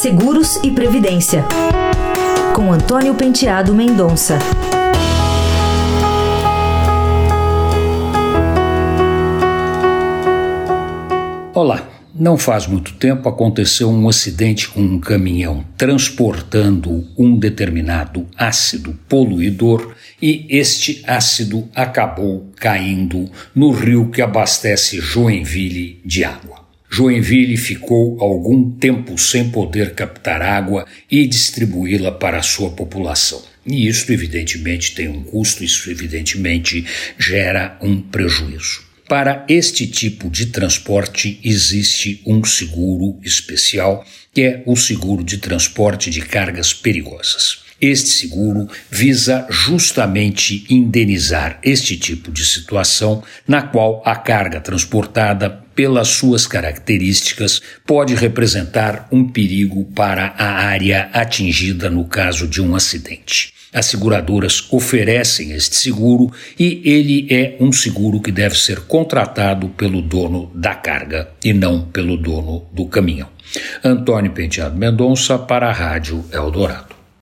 Seguros e Previdência, com Antônio Penteado Mendonça. Olá. Não faz muito tempo aconteceu um acidente com um caminhão transportando um determinado ácido poluidor e este ácido acabou caindo no rio que abastece Joinville de água. Joinville ficou algum tempo sem poder captar água e distribuí-la para a sua população. E isso, evidentemente, tem um custo, isso, evidentemente, gera um prejuízo. Para este tipo de transporte existe um seguro especial, que é o seguro de transporte de cargas perigosas. Este seguro visa justamente indenizar este tipo de situação na qual a carga transportada, pelas suas características, pode representar um perigo para a área atingida no caso de um acidente. As seguradoras oferecem este seguro e ele é um seguro que deve ser contratado pelo dono da carga e não pelo dono do caminhão. Antônio Penteado Mendonça para a Rádio Eldorado.